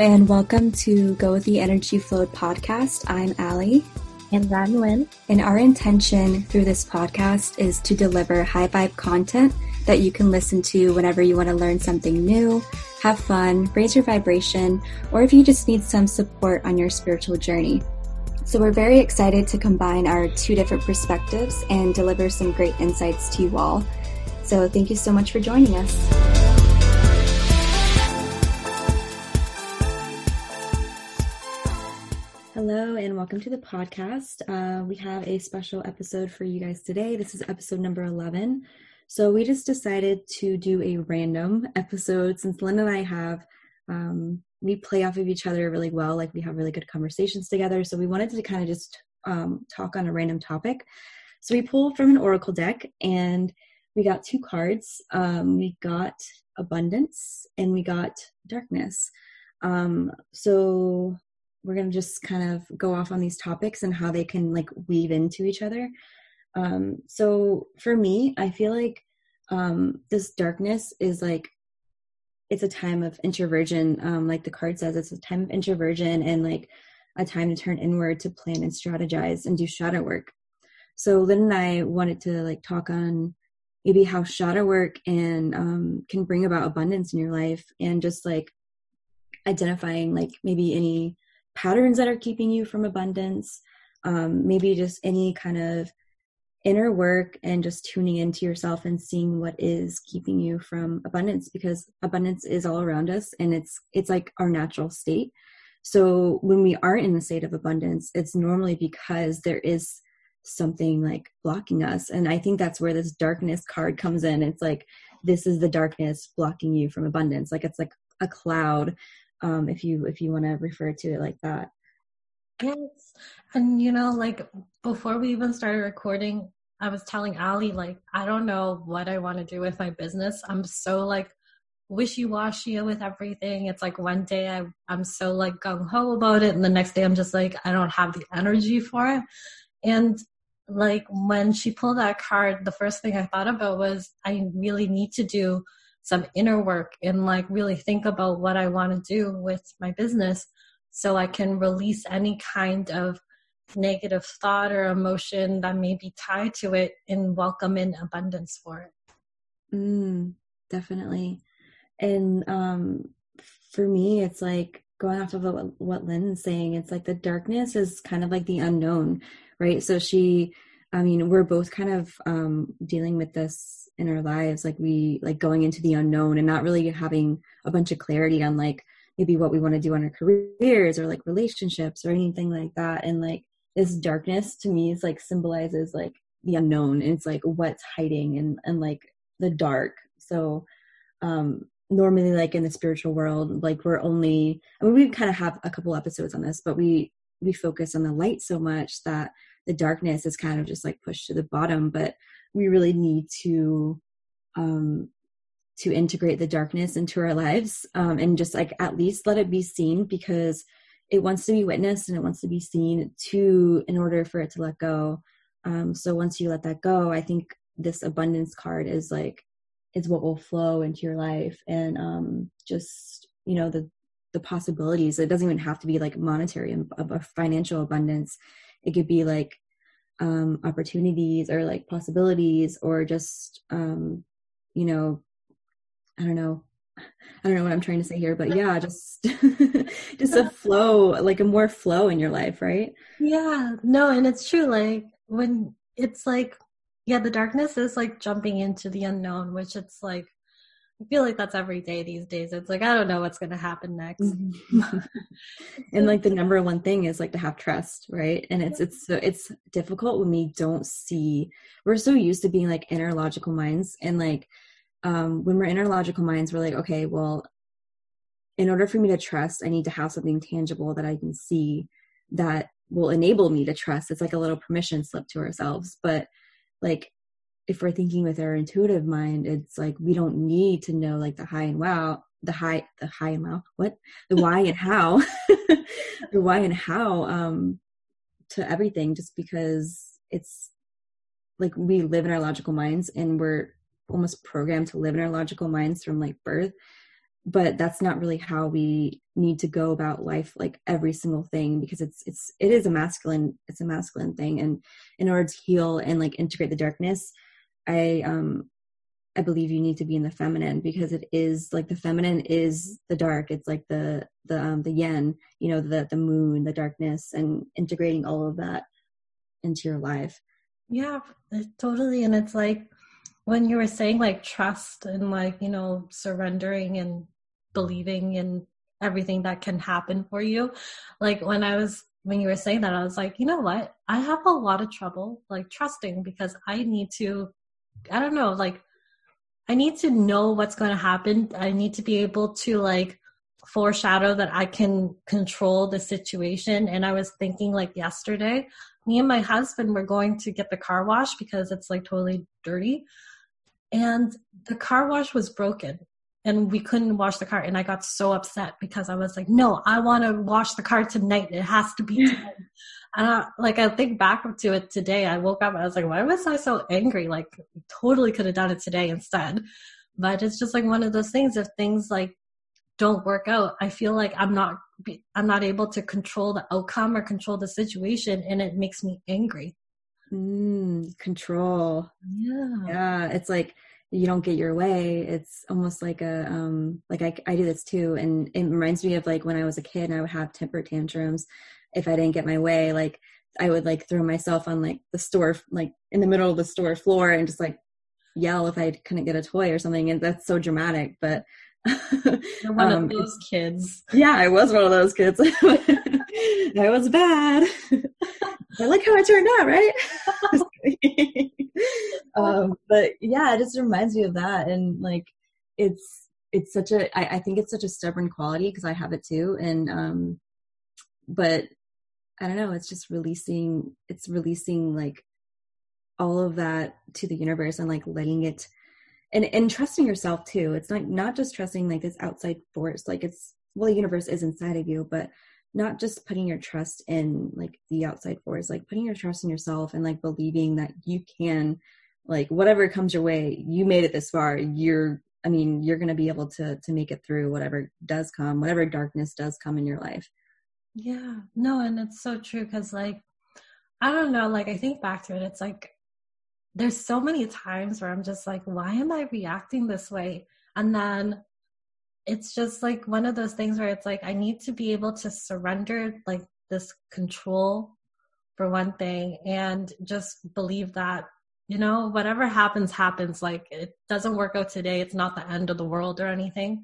And welcome to Go with the Energy Flowed podcast. I'm Allie. And Ranwin. And our intention through this podcast is to deliver high vibe content that you can listen to whenever you want to learn something new, have fun, raise your vibration, or if you just need some support on your spiritual journey. So, we're very excited to combine our two different perspectives and deliver some great insights to you all. So, thank you so much for joining us. Welcome to the podcast. Uh, we have a special episode for you guys today. This is episode number 11. So, we just decided to do a random episode since Lynn and I have, um, we play off of each other really well. Like, we have really good conversations together. So, we wanted to kind of just um, talk on a random topic. So, we pulled from an oracle deck and we got two cards. Um, we got abundance and we got darkness. Um, so we're going to just kind of go off on these topics and how they can like weave into each other. Um so for me i feel like um this darkness is like it's a time of introversion. Um like the card says it's a time of introversion and like a time to turn inward to plan and strategize and do shadow work. So lynn and i wanted to like talk on maybe how shadow work and um can bring about abundance in your life and just like identifying like maybe any patterns that are keeping you from abundance, um, maybe just any kind of inner work and just tuning into yourself and seeing what is keeping you from abundance because abundance is all around us and it's it's like our natural state. So when we aren't in the state of abundance it's normally because there is something like blocking us. And i think that's where this darkness card comes in. It's like this is the darkness blocking you from abundance. Like it's like a cloud um, if you if you want to refer to it like that. Yes, and you know, like before we even started recording, I was telling Ali like I don't know what I want to do with my business. I'm so like wishy-washy with everything. It's like one day I I'm so like gung ho about it, and the next day I'm just like I don't have the energy for it. And like when she pulled that card, the first thing I thought about was I really need to do some inner work and like really think about what I want to do with my business so I can release any kind of negative thought or emotion that may be tied to it and welcome in abundance for it. Mm, definitely. And um, for me, it's like going off of what, Lynn's saying, it's like the darkness is kind of like the unknown, right? So she, I mean, we're both kind of um, dealing with this in our lives like we like going into the unknown and not really having a bunch of clarity on like maybe what we want to do on our careers or like relationships or anything like that. And like this darkness to me is like symbolizes like the unknown and it's like what's hiding and and like the dark. So um normally like in the spiritual world like we're only i mean we kind of have a couple episodes on this but we we focus on the light so much that the darkness is kind of just like pushed to the bottom but we really need to um to integrate the darkness into our lives um and just like at least let it be seen because it wants to be witnessed and it wants to be seen to in order for it to let go. Um so once you let that go i think this abundance card is like is what will flow into your life and um just you know the the possibilities. It doesn't even have to be like monetary and financial abundance it could be like um, opportunities or like possibilities or just um, you know i don't know. I don't know what i'm trying to say here but yeah just just a flow like a more flow in your life right? Yeah. No and it's true like when it's like yeah the darkness is like jumping into the unknown which it's like I feel like that's every day these days. It's like I don't know what's going to happen next. Mm-hmm. and like the number one thing is like to have trust, right? And it's it's so it's difficult when we don't see. We're so used to being like inner logical minds, and like um, when we're inner logical minds, we're like, okay, well, in order for me to trust, I need to have something tangible that I can see that will enable me to trust. It's like a little permission slip to ourselves, but like if we're thinking with our intuitive mind, it's like we don't need to know like the high and wow, the high, the high and wow, what, the why and how, the why and how um, to everything, just because it's like we live in our logical minds and we're almost programmed to live in our logical minds from like birth. but that's not really how we need to go about life like every single thing because it's it's it is a masculine it's a masculine thing. And in order to heal and like integrate the darkness i um i believe you need to be in the feminine because it is like the feminine is the dark. It's like the the um the yin you know the the moon the darkness and integrating all of that into your life. Yeah totally. And it's like when you were saying like trust and like you know surrendering and believing in everything that can happen for you. Like when i was when you were saying that i was like you know what? I have a lot of trouble like trusting because i need to i don't know like i need to know what's going to happen. I need to be able to like foreshadow that i can control the situation. And i was thinking like yesterday me and my husband were going to get the car wash because it's like totally dirty. And the car wash was broken and we couldn't wash the car. And i got so upset because i was like no i want to wash the car tonight. It has to be tonight and I, like i think back to it today i woke up and i was like why was i so angry like totally could have done it today instead but it's just like one of those things if things like don't work out i feel like i'm not i'm not able to control the outcome or control the situation and it makes me angry Mm, control. Yeah. Yeah. It's like you don't get your way. It's almost like a um like I I do this too. And it reminds me of like when I was a kid and I would have temper tantrums if I didn't get my way. Like I would like throw myself on like the store like in the middle of the store floor and just like yell if I couldn't get a toy or something. And that's so dramatic. But You're one um, of those kids. Yeah, I was one of those kids. I was bad. I like how I turned out, right? um, but yeah, it just reminds me of that, and like it's it's such a I, I think it's such a stubborn quality because I have it too, and um, but I don't know, it's just releasing it's releasing like all of that to the universe and like letting it and and trusting yourself too. It's like not just trusting like this outside force, like it's well the universe is inside of you, but not just putting your trust in like the outside force like putting your trust in yourself and like believing that you can like whatever comes your way you made it this far you're i mean you're going to be able to to make it through whatever does come whatever darkness does come in your life yeah. No and it's so true because like i don't know like i think back to it it's like there's so many times where i'm just like why am i reacting this way? And then it's just like one of those things where it's like I need to be able to surrender like this control for one thing and just believe that you know whatever happens happens like it doesn't work out today it's not the end of the world or anything.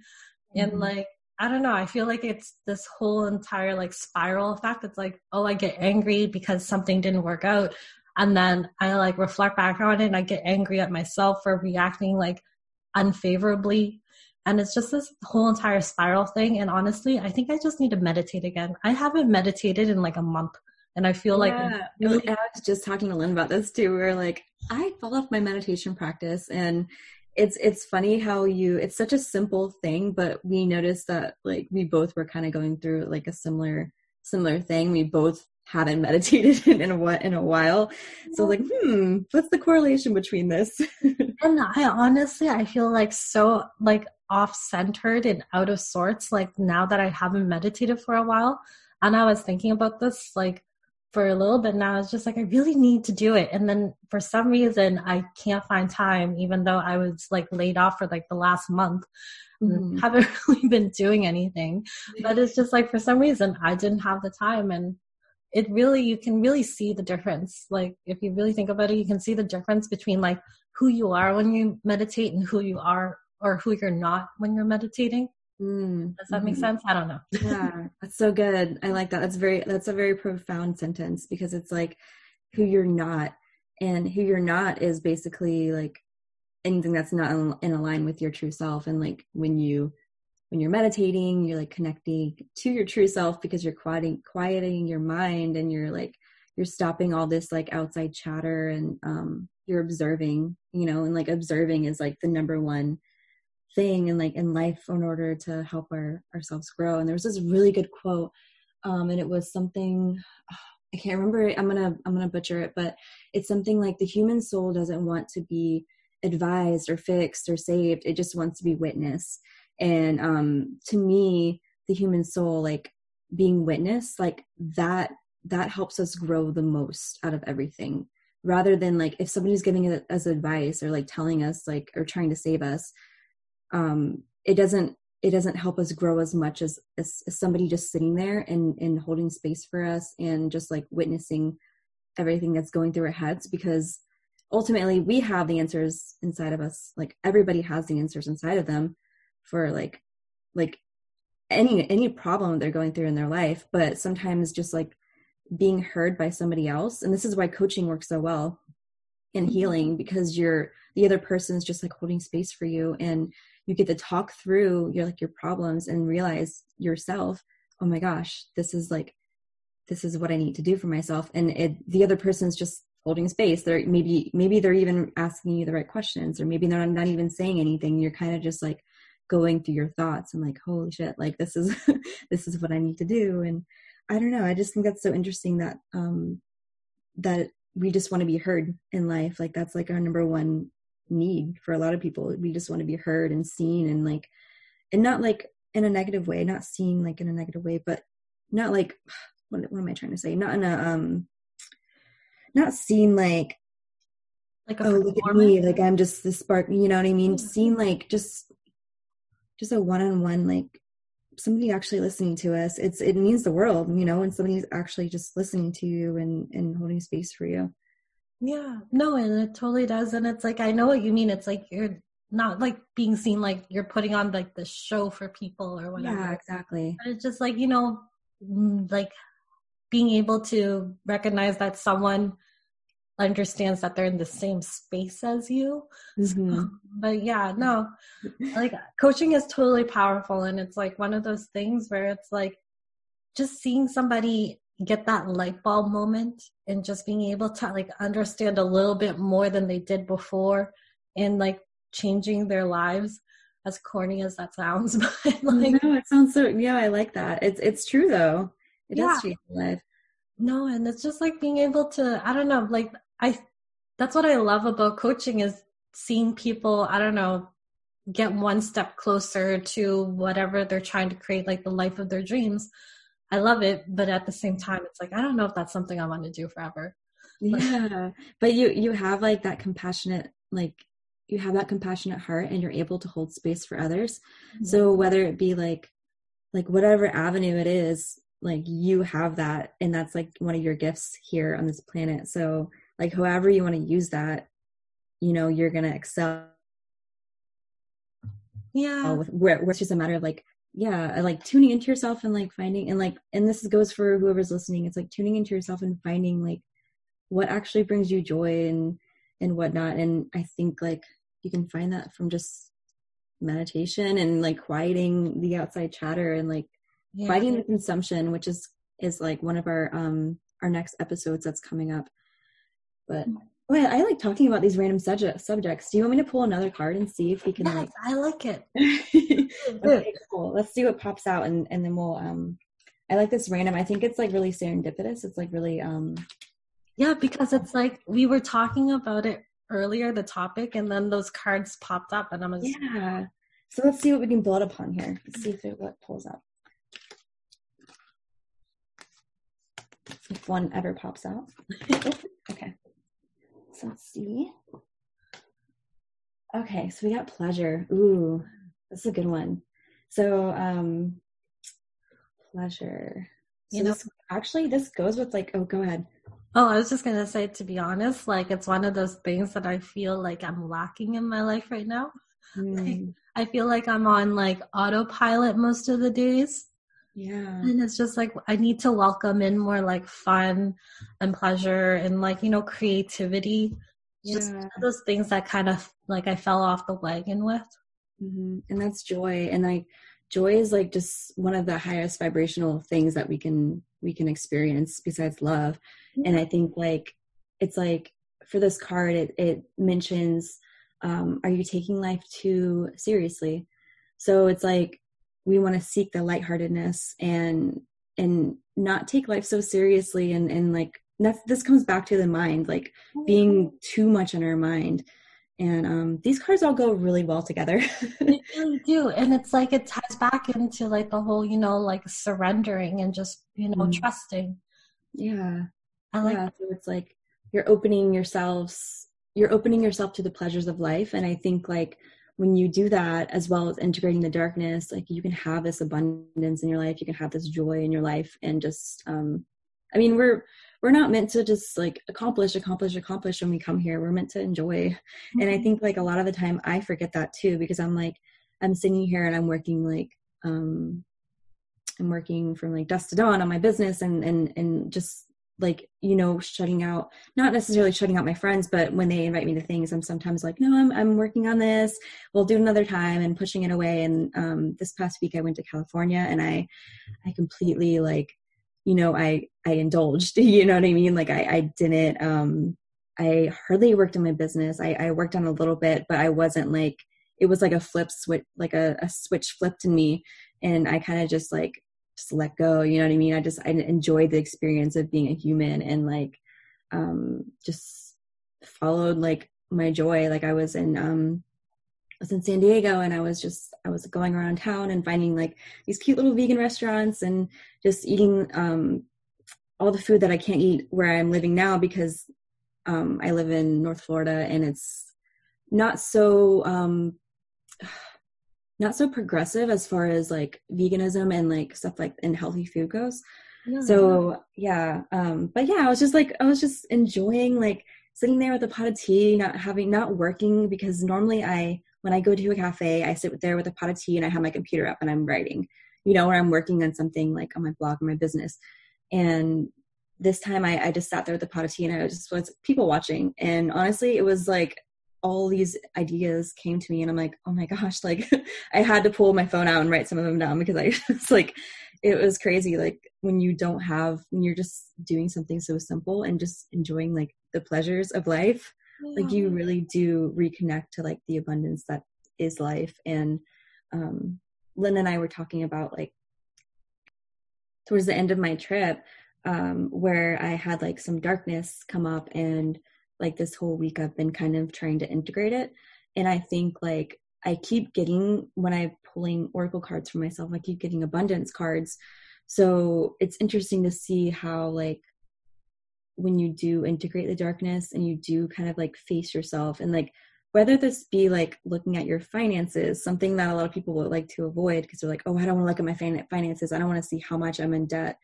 Mm-hmm. and like I don't know. I feel like it's this whole entire like spiral effect. It's like, oh, I get angry because something didn't work out. And then I like reflect back on it and I get angry at myself for reacting like unfavorably and it's just this whole entire spiral thing. And honestly, I think I just need to meditate again. I haven't meditated in like a month. And I feel yeah. like I was just talking to Lynn about this too. We are like, I fell off my meditation practice and it's it's funny how you it's such a simple thing, but we noticed that like we both were kind of going through like a similar similar thing. We both haven't meditated in, in a in a while. So like, hmm, what's the correlation between this? and I honestly I feel like so like off centered and out of sorts like now that I haven't meditated for a while. And I was thinking about this like for a little bit now. It's just like I really need to do it. And then for some reason I can't find time, even though I was like laid off for like the last month. Mm-hmm. Haven't really been doing anything. But it's just like for some reason I didn't have the time and it really you can really see the difference. Like if you really think about it, you can see the difference between like who you are when you meditate and who you are or who you're not when you're meditating. Mm, Does that make mm-hmm. sense? I don't know. yeah, that's so good. I like that. That's very that's a very profound sentence because it's like who you're not, and who you're not is basically like anything that's not in, in align with your true self. And like when you when you're meditating, you're like connecting to your true self because you're quieting quieting your mind and you're like you're stopping all this like outside chatter and um you're observing, you know, and like observing is like the number one thing in like in life in order to help our ourselves grow. And there was this really good quote um and it was something i can't remember i'm gonna i'm gonna butcher it but it's something like the human soul doesn't want to be advised or fixed or saved it just wants to be witnessed and um to me the human soul like being witnessed like that that helps us grow the most out of everything. Rather than like if somebody's giving us advice or like telling us like or trying to save us um it doesn't it doesn't help us grow as much as, as, as somebody just sitting there and and holding space for us and just like witnessing everything that's going through our heads because ultimately we have the answers inside of us like everybody has the answers inside of them for like like any any problem they're going through in their life but sometimes just like being heard by somebody else and this is why coaching works so well in mm-hmm. healing because you're the other person's just like holding space for you and you get to talk through your like your problems and realize yourself oh my gosh this is like this is what i need to do for myself. And it, the other person's just holding space. They're maybe maybe they're even asking you the right questions or maybe they're not, not even saying anything. You're kind of just like going through your thoughts and like holy shit like this is this is what i need to do. And i don't know i just think that's so interesting that um that we just want to be heard in life. Like that's like our number one need for a lot of people we just want to be heard and seen and like and not like in a negative way not seen like in a negative way but not like what, what am i trying to say? Not in a um not seen like like oh look at me like i'm just the spark you know what i mean? Mm-hmm. seen like just just a one-on-one like somebody actually listening to us it's it means the world you know when somebody's actually just listening to you and and holding space for you yeah no and it totally does and it's like i know what you mean it's like you're not like being seen like you're putting on like the show for people or whatever yeah exactly but it's just like you know mm, like being able to recognize that someone understands that they're in the same space as you. Mm-hmm. So, but yeah, no, like coaching is totally powerful. And it's like one of those things where it's like just seeing somebody get that light bulb moment and just being able to like understand a little bit more than they did before and like changing their lives as corny as that sounds but like no it sounds so yeah i like that it's it's true though it yeah. does change life no and it's just like being able to i don't know like I that's what I love about coaching is seeing people, I don't know, get one step closer to whatever they're trying to create, like the life of their dreams. I love it, but at the same time, it's like I don't know if that's something I want to do forever. Yeah, but you you have like that compassionate, like you have that compassionate heart, and you're able to hold space for others. Mm-hmm. So whether it be like like whatever avenue it is, like you have that, and that's like one of your gifts here on this planet. So like however you want to use that you know you're gonna excel yeah with where, where it's just a matter of like yeah like tuning into yourself and like finding and like and this goes for whoever's listening it's like tuning into yourself and finding like what actually brings you joy and and whatnot and i think like you can find that from just meditation and like quieting the outside chatter and like yeah. quieting the consumption which is is like one of our um our next episodes that's coming up but well, I like talking about these random subject, subjects. Do you want me to pull another card and see if we can yes, like I like it. okay, cool. Let's see what pops out and, and then we'll um I like this random. I think it's like really serendipitous. It's like really um Yeah, because it's like we were talking about it earlier, the topic, and then those cards popped up and I was Yeah. So let's see what we can build upon here. Let's see if it what pulls up. If one ever pops out. okay. Let's see. Okay, so we got pleasure. Ooh, that's a good one. So, um, pleasure. So you know, this, actually, this goes with like, oh, go ahead. Oh, I was just gonna say, to be honest, like it's one of those things that I feel like I'm lacking in my life right now. Mm. Like, I feel like I'm on like autopilot most of the days. Yeah. And it's just like I need to welcome in more like fun and pleasure and like, you know, creativity. Yeah. Just those things that kind of like I fell off the wagon with. Mm-hmm. And that's joy. And like joy is like just one of the highest vibrational things that we can we can experience besides love. Yeah. And I think like it's like for this card it it mentions um, are you taking life too seriously? So it's like we want to seek the lightheartedness and and not take life so seriously and and like that's this comes back to the mind like being too much in our mind And um, these cards all go really well together. they really do. And it's like it ties back into like the whole, you know, like surrendering and just, you know, mm. trusting. Yeah. I like yeah. So it's like you're opening yourselves, you're opening yourself to the pleasures of life. And I think like when you do that as well as integrating the darkness like you can have this abundance in your life you can have this joy in your life and just um i mean we're we're not meant to just like accomplish accomplish accomplish when we come here we're meant to enjoy mm-hmm. and i mm-hmm. think like a lot of the time i forget that too because i'm like i'm sitting here and i'm working like um i'm working from like dusk to dawn on my business and and and just like you know shutting out not necessarily shutting out my friends but when they invite me to things i'm sometimes like no i'm, I'm working on this. We'll do it another time and pushing it away. And um, this past week i went to california and i i completely like you know i i indulged you know what i mean? Like i i didn't um i hardly worked on my business. I i worked on a little bit but i wasn't like it was like a flip switch like a, a switch flipped in me and i kind of just like just let go you know what i mean? I just i enjoyed the experience of being a human and like um just followed like my joy. Like i was in um I was in San Diego and I was just I was going around town and finding like these cute little vegan restaurants and just eating um all the food that I can't eat where I'm living now because um I live in North Florida and it's not so um not so progressive as far as like veganism and like stuff like in healthy food goes. Yeah. So yeah, um, but yeah, I was just like I was just enjoying like sitting there with a pot of tea, not having not working because normally I when I go to a cafe, I sit there with a pot of tea and I have my computer up and I'm writing, you know, or I'm working on something like on my blog or my business. And this time I, I just sat there with a pot of tea and I was just was people watching. And honestly, it was like all these ideas came to me and I'm like, oh my gosh, like I had to pull my phone out and write some of them down because I was like, it was crazy. Like when you don't have, when you're just doing something so simple and just enjoying like the pleasures of life, yeah. like you really do reconnect to like the abundance that is life. And um, Lynn and I were talking about like towards the end of my trip, um, where I had like some darkness come up and like this whole week I've been kind of trying to integrate it. And I think like I keep getting when I'm pulling oracle cards for myself, I keep getting abundance cards. So it's interesting to see how like when you do integrate the darkness and you do kind of like face yourself and like whether this be like looking at your finances, something that a lot of people would like to avoid because they're like, oh, I don't want to look at my finances. I don't want to see how much I'm in debt.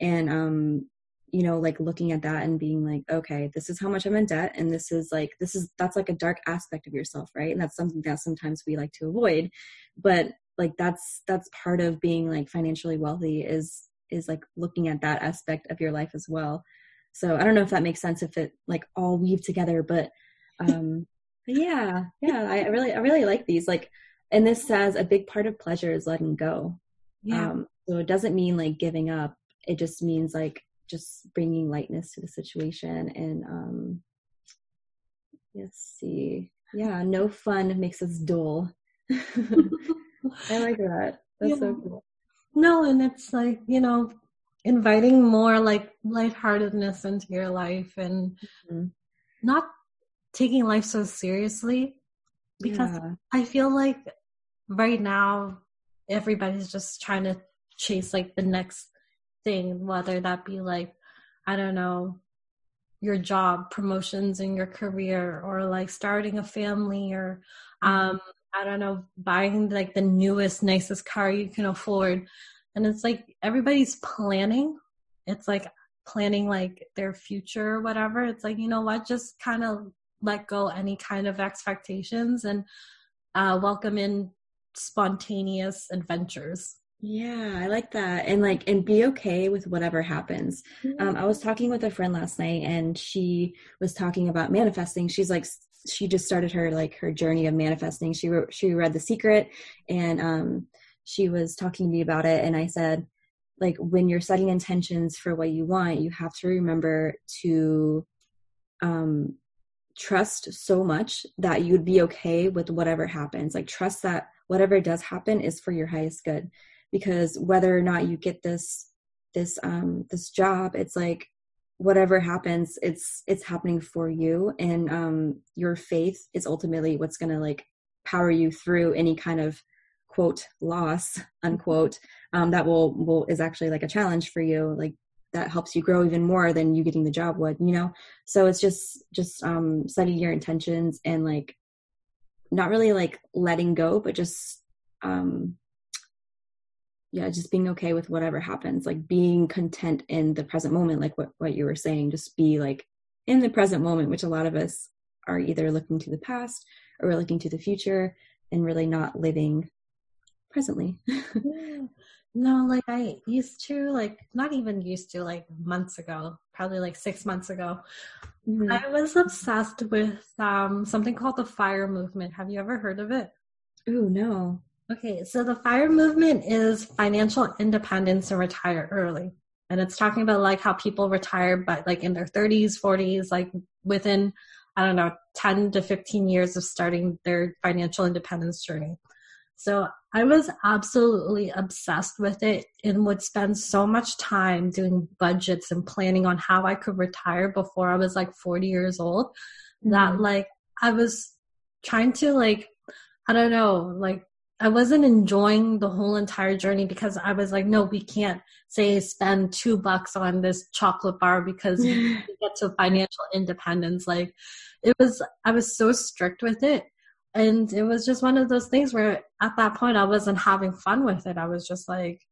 And um, you know like looking at that and being like okay this is how much i'm in debt and this is like this is that's like a dark aspect of yourself right? And that's something that sometimes we like to avoid. But like that's that's part of being like financially wealthy is is like looking at that aspect of your life as well. So i don't know if that makes sense if it like all weave together but um but yeah yeah i really i really like these like and this says a big part of pleasure is letting go. Yeah. um so it doesn't mean like giving up. It just means like just bringing lightness to the situation and um let's see yeah no fun makes us dull i like that that's yeah. so cool no and it's like you know inviting more like lightheartedness into your life and mm-hmm. not taking life so seriously because yeah. i feel like right now everybody's just trying to chase like the next thing, whether that be like, I don't know, your job promotions in your career or like starting a family or mm-hmm. um I don't know, buying like the newest, nicest car you can afford. And it's like everybody's planning. It's like planning like their future or whatever. It's like, you know what, just kind of let go any kind of expectations and uh, welcome in spontaneous adventures. Yeah, I like that. And like and be okay with whatever happens. Mm-hmm. Um I was talking with a friend last night and she was talking about manifesting. She's like she just started her like her journey of manifesting. She wrote she read The Secret and um she was talking to me about it and I said like when you're setting intentions for what you want, you have to remember to um trust so much that you'd be okay with whatever happens. Like trust that whatever does happen is for your highest good because whether or not you get this this um this job it's like whatever happens it's it's happening for you. And um your faith is ultimately what's going to like power you through any kind of quote loss unquote um that will will is actually like a challenge for you. Like that helps you grow even more than you getting the job would you know? So it's just just um setting your intentions and like not really like letting go but just um yeah just being okay with whatever happens like being content in the present moment like what what you were saying just be like in the present moment which a lot of us are either looking to the past or we're looking to the future and really not living presently. Yeah. no like i used to like not even used to like months ago probably like six months ago. Mm-hmm. i was obsessed with um something called the fire movement. Have you ever heard of it? Oh no Okay, so the FIRE movement is financial independence and retire early. And it's talking about like how people retire but like in their 30s, 40s, like within, I don't know, 10 to 15 years of starting their financial independence journey. So I was absolutely obsessed with it and would spend so much time doing budgets and planning on how I could retire before I was like 40 years old mm-hmm. that like I was trying to like I don't know, like I wasn't enjoying the whole entire journey because I was like, no, we can't say spend two bucks on this chocolate bar because we get to financial independence. Like it was, I was so strict with it. And it was just one of those things where at that point I wasn't having fun with it. I was just like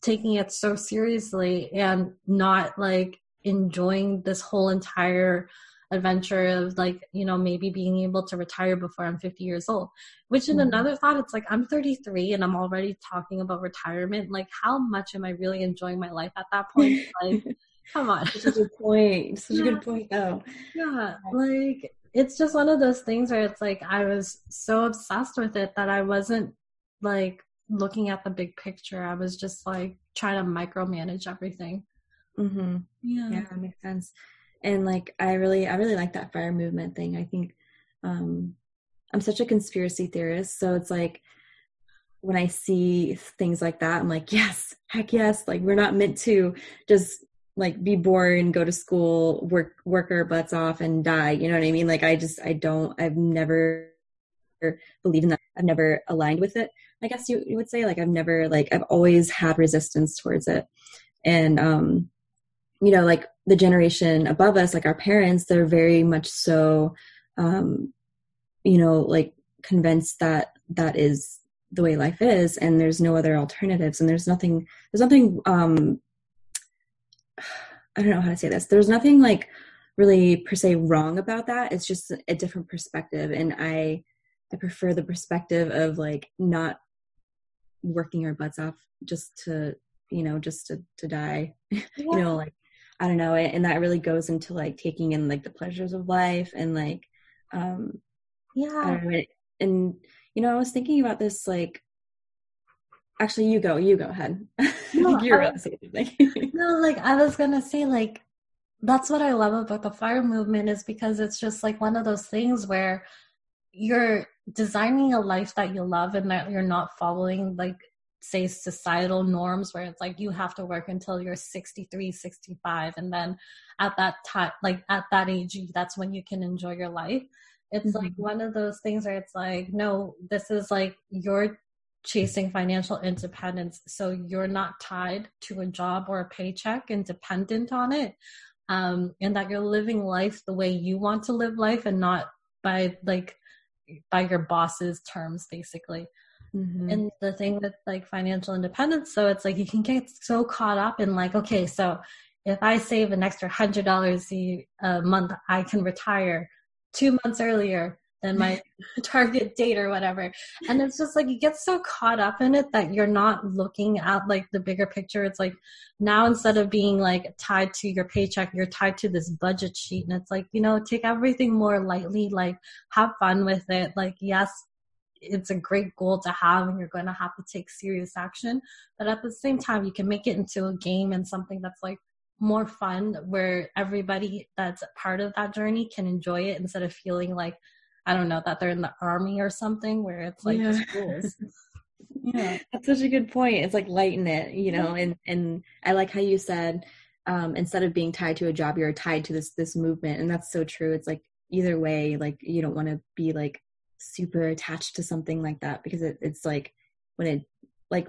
taking it so seriously and not like enjoying this whole entire adventure of like you know maybe being able to retire before i'm 50 years old which in mm-hmm. another thought it's like i'm 33 and i'm already talking about retirement. Like how much am i really enjoying my life at that point? Like come on. Such a good point. Such yeah. a good point though. Yeah. Like it's just one of those things where it's like i was so obsessed with it that i wasn't like looking at the big picture. I was just like trying to micromanage everything. Mm-hmm. yeah. Yeah that makes sense and like i really i really like that fire movement thing. I think um i'm such a conspiracy theorist so it's like when i see things like that i'm like yes heck yes. Like we're not meant to just like be born go to school work work our butts off and die you know what i mean? Like i just i don't i've never believed in that. I've never aligned with it i guess you, you would say. Like i've never like i've always had resistance towards it. And um you know like the generation above us like our parents they're very much so um you know like convinced that that is the way life is and there's no other alternatives and there's nothing there's nothing um i don't know how to say this there's nothing like really per se wrong about that it's just a different perspective and i i prefer the perspective of like not working our butts off just to you know just to to die yeah. you know like I don't know, and that really goes into like taking in like the pleasures of life and like, um, yeah. Know, and you know, I was thinking about this like, actually, you go, you go ahead. No, You're to no, like I was gonna say, like that's what I love about the fire movement is because it's just like one of those things where you're designing a life that you love and that you're not following like say societal norms where it's like you have to work until you're 63 65 and then at that time like at that age that's when you can enjoy your life it's mm-hmm. like one of those things where it's like no this is like you're chasing financial independence so you're not tied to a job or a paycheck and dependent on it um and that you're living life the way you want to live life and not by like by your boss's terms basically Mm-hmm. And the thing with like financial independence, so it's like you can get so caught up in like, okay, so if I save an extra hundred dollars a month, I can retire two months earlier than my target date or whatever. And it's just like you get so caught up in it that you're not looking at like the bigger picture. It's like now instead of being like tied to your paycheck, you're tied to this budget sheet. And it's like, you know, take everything more lightly, like have fun with it. Like, yes, it's a great goal to have and you're going to have to take serious action but at the same time you can make it into a game and something that's like more fun where everybody that's part of that journey can enjoy it instead of feeling like i don't know that they're in the army or something where it's like yeah. yeah that's such a good point it's like lighten it you know and and i like how you said um, instead of being tied to a job, you're tied to this this movement, and that's so true. It's like either way, like you don't want to be like super attached to something like that because it, it's like when it like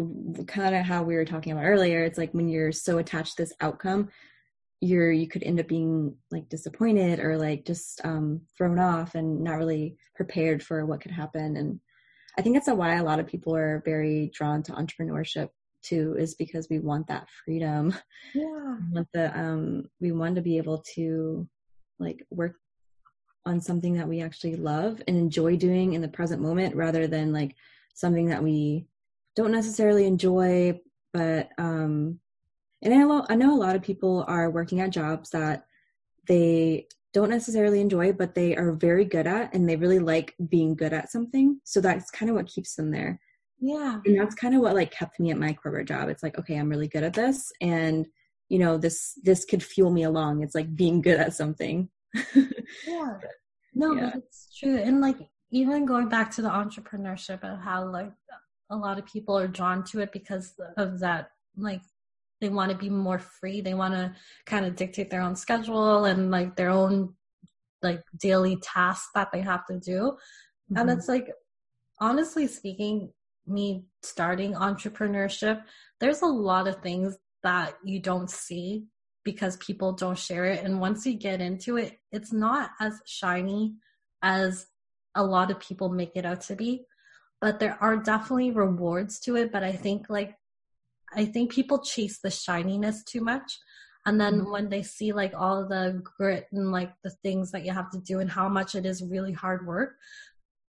kind of how we were talking about earlier it's like when you're so attached to this outcome you're you could end up being like disappointed or like just um thrown off and not really prepared for what could happen. And i think that's why a lot of people are very drawn to entrepreneurship too is because we want that freedom. Yeah. We want the um we want to be able to like work on something that we actually love and enjoy doing in the present moment rather than like something that we don't necessarily enjoy but um and I know, I know a lot of people are working at jobs that they don't necessarily enjoy but they are very good at and they really like being good at something. So that's kind of what keeps them there. Yeah. And that's kind of what like kept me at my corporate job. It's like okay i'm really good at this and you know this this could fuel me along. It's like being good at something yeah no Yeah. but it's true and like even going back to the entrepreneurship and how like a lot of people are drawn to it because of that like they want to be more free they want to kind of dictate their own schedule and like their own like daily tasks that they have to do and Mhm. it's like honestly speaking me starting entrepreneurship there's a lot of things that you don't see because people don't share it. And once you get into it it's not as shiny as a lot of people make it out to be. But there are definitely rewards to it. But i think like i think people chase the shininess too much. And then Mhm. when they see like all the grit and like the things that you have to do and how much it is really hard work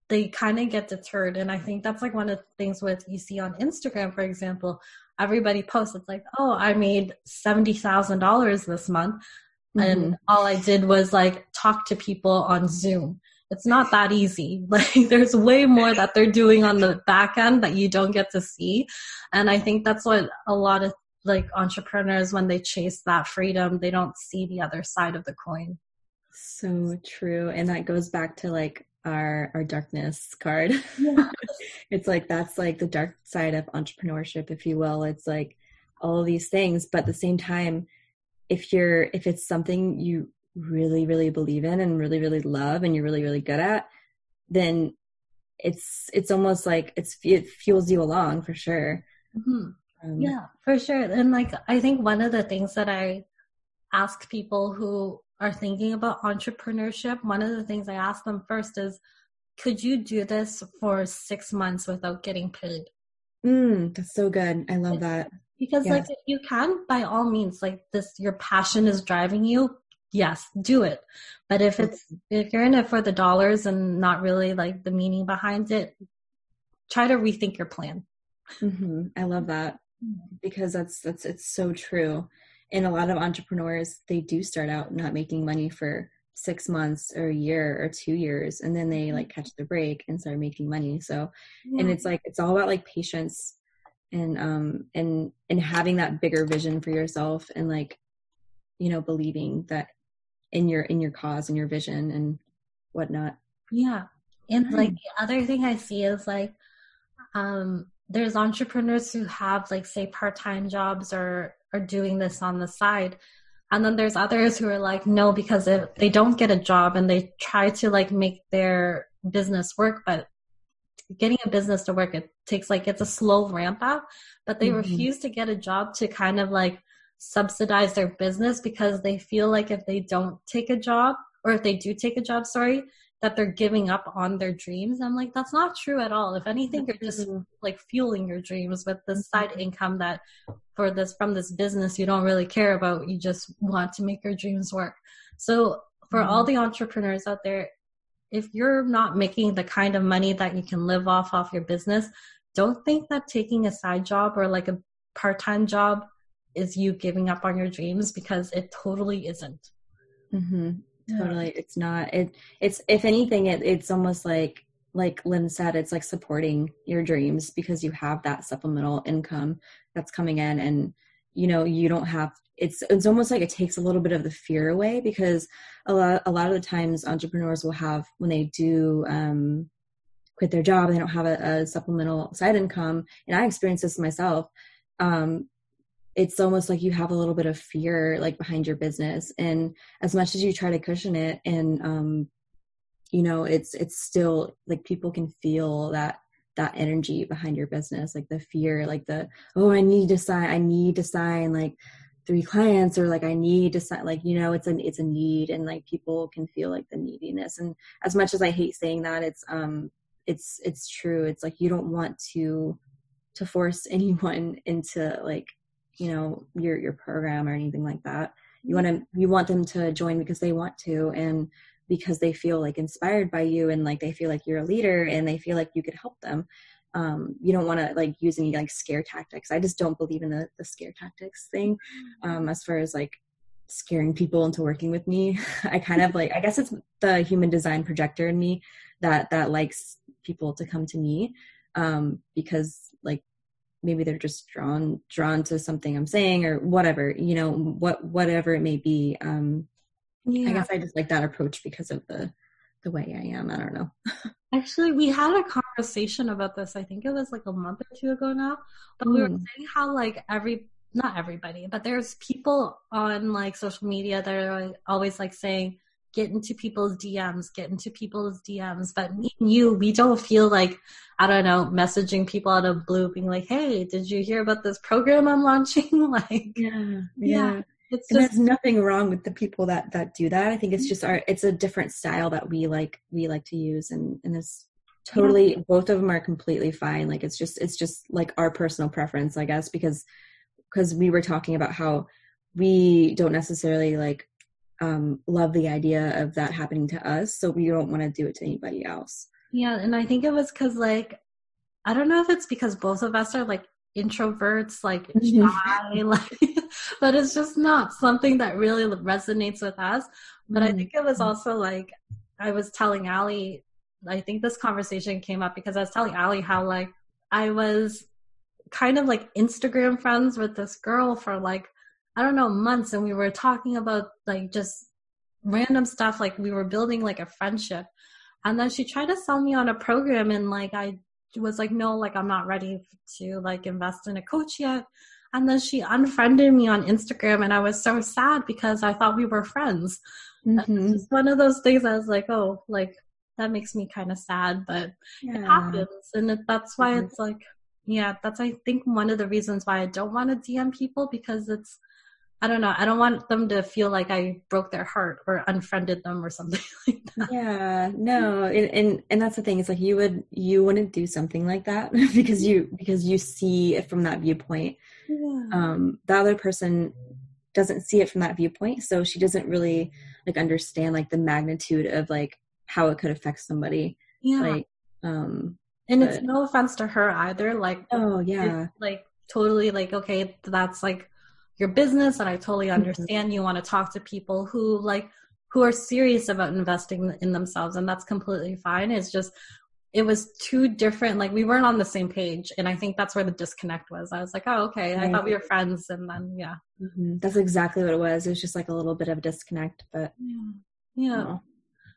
they kind of get deterred. And i think that's like one of the things with you see on instagram for example everybody posts it's like oh i made $70000 this month. And Mhm. all i did was like talk to people on zoom. It's not that easy. Like there's way more that they're doing on the back end that you don't get to see. And i think that's what a lot of like entrepreneurs when they chase that freedom they don't see the other side of the coin. So true. And that goes back to like our our darkness card yeah it's like that's like the dark side of entrepreneurship if you will it's like all of these things but at the same time if you're if it's something you really really believe in and really really love and you're really really good at then it's it's almost like it's it fuels you along for sure Mhm. um, Yeah, for sure. And like, I think one of the things that I ask people who are thinking about entrepreneurship, one of the things I ask them first is, could you do this for six months without getting paid? mm, that's so good i love that Because Yeah. like, if you can, by all means, like this, your passion is driving you. Yes, do it. But if it's, if you're in it for the dollars and not really like the meaning behind it, try to rethink your plan. hmm I love that because that's that's it's so true. And a lot of entrepreneurs they do start out not making money for six months or a year or two years, and then they like catch the break and start making money. So and it's like it's all about like patience and um and and having that bigger vision for yourself and like you know believing that in your in your cause and your vision and whatnot. Yeah. And like the other thing I see is like um there's entrepreneurs who have like say part-time jobs or are doing this on the side. And then there's others who are like no because if they don't get a job and they try to like make their business work but getting a business to work it takes like it's a slow ramp up but they Mhm. refuse to get a job to kind of like subsidize their business because they feel like if they don't take a job or if they do take a job sorry that they're giving up on their dreams. I'm like that's not true at all. If anything you're just mm-hmm. like fueling your dreams with this mm-hmm. side income that for this from this business you don't really care about. You just want to make your dreams work. So for all mm-hmm. the entrepreneurs out there if you're not making the kind of money that you can live off off your business don't think that taking a side job or like a part-time job is you giving up on your dreams because it totally isn't. Hmm Yeah. Totally, it's not. It it's if anything, it it's almost like like Lynn said, it's like supporting your dreams because you have that supplemental income that's coming in, and you know you don't have. It's it's almost like it takes a little bit of the fear away because a lot a lot of the times entrepreneurs will have when they do um, quit their job, they don't have a, a supplemental side income, and I experienced this myself. Um, it's almost like you have a little bit of fear like behind your business. And as much as you try to cushion it and um you know it's it's still like people can feel that that energy behind your business like the fear like the oh i need to sign i need to sign like three clients or like i need to sign like you know it's an it's a need and like people can feel like the neediness. And as much as i hate saying that it's um it's it's true. It's like you don't want to to force anyone into like you know your your program or anything like that. You want to you want them to join because they want to and because they feel like inspired by you and like they feel like you're a leader and they feel like you could help them. Um, you don't want to like use any like scare tactics. I just don't believe in the, the scare tactics thing um, as far as like scaring people into working with me. I kind of like i guess it's the human design projector in me that that likes people to come to me um, because like maybe they're just drawn drawn to something i'm saying or whatever you know what whatever it may be um yeah. i guess i just like that approach because of the the way i am i don't know actually we had a conversation about this i think it was like a month or two ago now but mm. we were hmm. saying how like every not everybody but there's people on like social media that are always like saying get into people's DMs, get into people's DMs. But me and you, we don't feel like, I don't know, messaging people out of blue, being like, hey, did you hear about this program I'm launching? like, yeah, yeah. It's just, there's nothing wrong with the people that that do that. I think it's just our it's a different style that we like we like to use and and it's totally yeah. both of them are completely fine. Like it's just it's just like our personal preference, I guess, because because we were talking about how we don't necessarily like um, love the idea of that happening to us. So we don't want to do it to anybody else. Yeah. And I think it was because, like, I don't know if it's because both of us are like introverts, like mm-hmm. shy, like, but it's just not something that really resonates with us. But mm-hmm. I think it was mm-hmm. also like, I was telling Ali, I think this conversation came up because I was telling Ali how, like, I was kind of like Instagram friends with this girl for like I don't know, months and we were talking about like just random stuff. Like we were building like a friendship. And then she tried to sell me on a program and like I was like, no, like I'm not ready to like invest in a coach yet. And then she unfriended me on Instagram and I was so sad because I thought we were friends. Mm-hmm. It's one of those things I was like, oh, like that makes me kind of sad, but yeah. it happens. And it, that's why mm-hmm. it's like, yeah, that's I think one of the reasons why I don't want to DM people because it's I don't know. I don't want them to feel like I broke their heart or unfriended them or something like that. Yeah, no, and and, and that's the thing. It's like you would you wouldn't do something like that because you because you see it from that viewpoint. Yeah. Um, the other person doesn't see it from that viewpoint, so she doesn't really like understand like the magnitude of like how it could affect somebody. Yeah. Like, um, and but, it's no offense to her either. Like, oh yeah, like totally like okay, that's like your business and I totally mm-hmm. understand mm-hmm. you want to talk to people who like who are serious about investing in themselves and that's completely fine. It's just it was too different like we weren't on the same page and I think that's where the disconnect was. I was like, "Oh, okay. Right. I thought we were friends." And then yeah. Mm-hmm. That's exactly what it was. It was just like a little bit of a disconnect, but yeah. Yeah. No,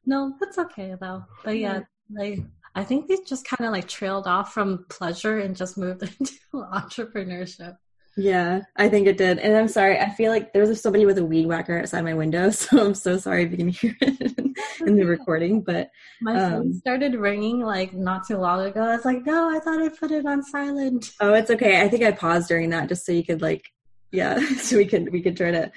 no that's okay though. But yeah, like I think they just kind of like trailed off from pleasure and just moved into entrepreneurship. Yeah, I think it did. And I'm sorry. I feel like there's somebody with a weed whacker outside my window, so I'm so sorry if you can hear it in the recording. But my um, phone started ringing like not too long ago. I was like, no, I thought I put it on silent. Oh, it's okay. I think I paused during that just so you could like, yeah, so we could we could try to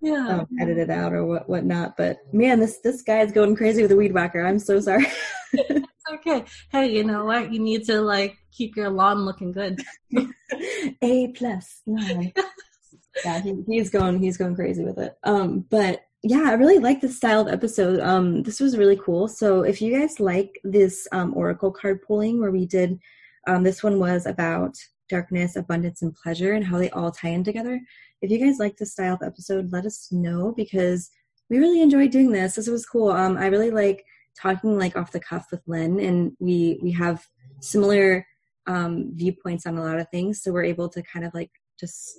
yeah um, edit it out or what whatnot. But man, this this guy is going crazy with a weed whacker. I'm so sorry. okay. Hey, you know what? You need to like keep your lawn looking good. A plus. yeah, he, he's going he's going crazy with it. Um, but yeah, I really like this style of episode. Um, this was really cool. So if you guys like this um, oracle card pulling where we did, um, this one was about darkness, abundance, and pleasure, and how they all tie in together. If you guys like this style of episode, let us know because we really enjoyed doing this. This was cool. Um, I really like talking like off the cuff with Lynn, and we we have similar um, viewpoints on a lot of things, so we're able to kind of like just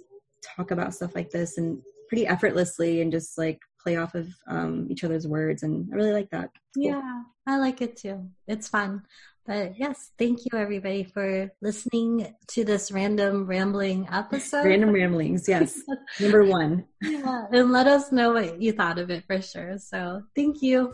talk about stuff like this and pretty effortlessly and just like play off of um, each other's words, and I really like that. Cool. Yeah, I like it too. It's fun. But yes, thank you everybody for listening to this random rambling episode. Random ramblings, yes. Number one. Yeah, and let us know what you thought of it for sure. So thank you.